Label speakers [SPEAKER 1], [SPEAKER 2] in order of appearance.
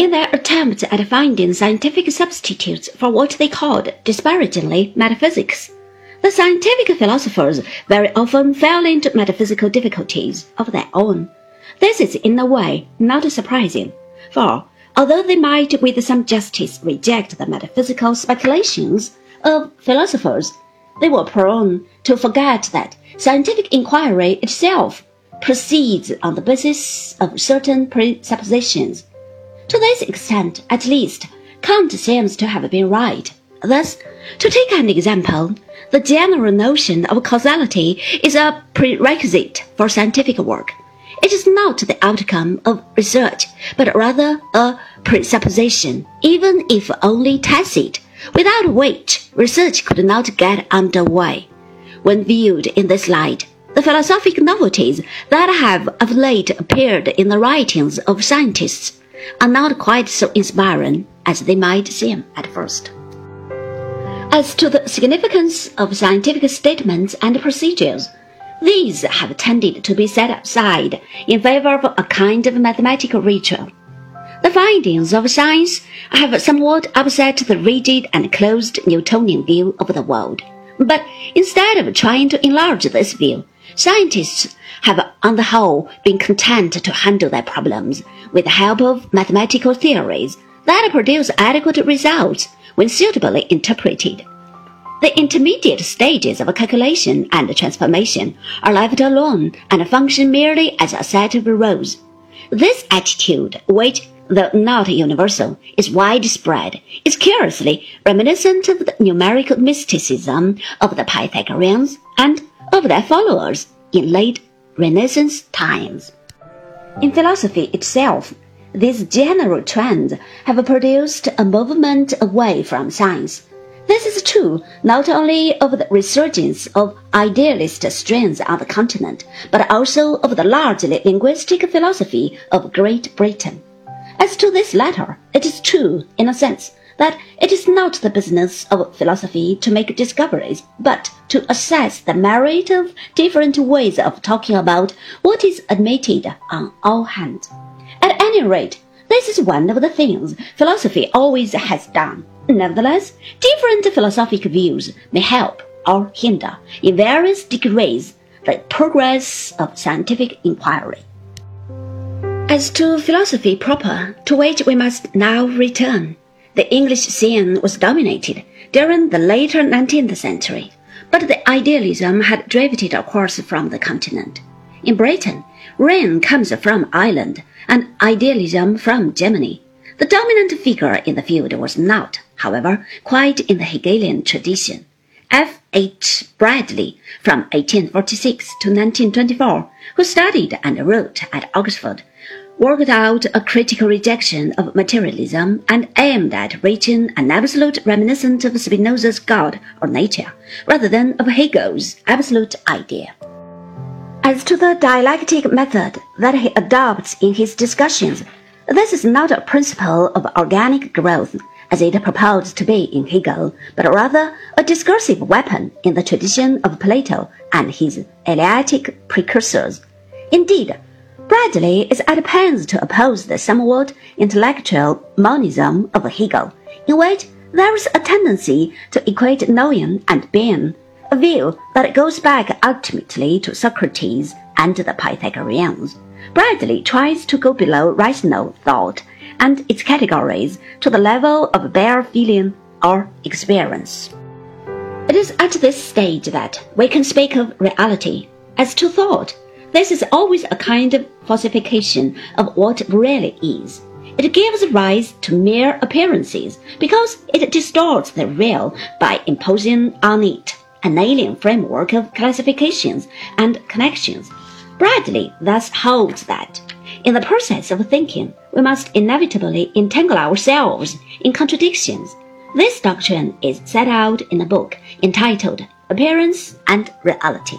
[SPEAKER 1] In their attempt at finding scientific substitutes for what they called disparagingly metaphysics, the scientific philosophers very often fell into metaphysical difficulties of their own. This is in a way not surprising, for although they might with some justice reject the metaphysical speculations of philosophers, they were prone to forget that scientific inquiry itself proceeds on the basis of certain presuppositions. To this extent, at least, Kant seems to have been right. Thus, to take an example, the general notion of causality is a prerequisite for scientific work. It is not the outcome of research, but rather a presupposition, even if only tacit, without which research could not get underway. When viewed in this light, the philosophic novelties that have of late appeared in the writings of scientists are not quite so inspiring as they might seem at first. As to the significance of scientific statements and procedures, these have tended to be set aside in favor of a kind of mathematical ritual. The findings of science have somewhat upset the rigid and closed Newtonian view of the world. But instead of trying to enlarge this view, scientists have on the whole been content to handle their problems with the help of mathematical theories that produce adequate results when suitably interpreted. The intermediate stages of calculation and transformation are left alone and function merely as a set of rules. This attitude, which, though not universal, is widespread, is curiously reminiscent of the numerical mysticism of the Pythagoreans and of their followers in late Renaissance times. In philosophy itself, these general trends have produced a movement away from science this is true not only of the resurgence of idealist strains on the continent, but also of the largely linguistic philosophy of Great Britain. As to this latter, it is true, in a sense, that it is not the business of philosophy to make discoveries, but to assess the merit of different ways of talking about what is admitted on all hands. At any rate, this is one of the things philosophy always has done. Nevertheless, different philosophic views may help or hinder in various degrees the progress of scientific inquiry. As to philosophy proper, to which we must now return, the English scene was dominated during the later 19th century, but the idealism had drifted across from the continent. In Britain, rain comes from Ireland and idealism from Germany. The dominant figure in the field was not, however, quite in the Hegelian tradition. F. H. Bradley, from 1846 to 1924, who studied and wrote at Oxford, worked out a critical rejection of materialism and aimed at reaching an absolute reminiscence of Spinoza's God or nature, rather than of Hegel's absolute idea. As to the dialectic method that he adopts in his discussions, this is not a principle of organic growth, as it proposed to be in Hegel, but rather a discursive weapon in the tradition of Plato and his Eleatic precursors. Indeed, Bradley is at pains to oppose the somewhat intellectual monism of Hegel, in which there is a tendency to equate knowing and being, a view that goes back ultimately to Socrates and the Pythagoreans. Bradley tries to go below rational thought and its categories to the level of bare feeling or experience. It is at this stage that we can speak of reality. As to thought, this is always a kind of falsification of what really is. It gives rise to mere appearances because it distorts the real by imposing on it an alien framework of classifications and connections Bradley thus holds that, in the process of thinking, we must inevitably entangle ourselves in contradictions. This doctrine is set out in a book entitled Appearance and Reality.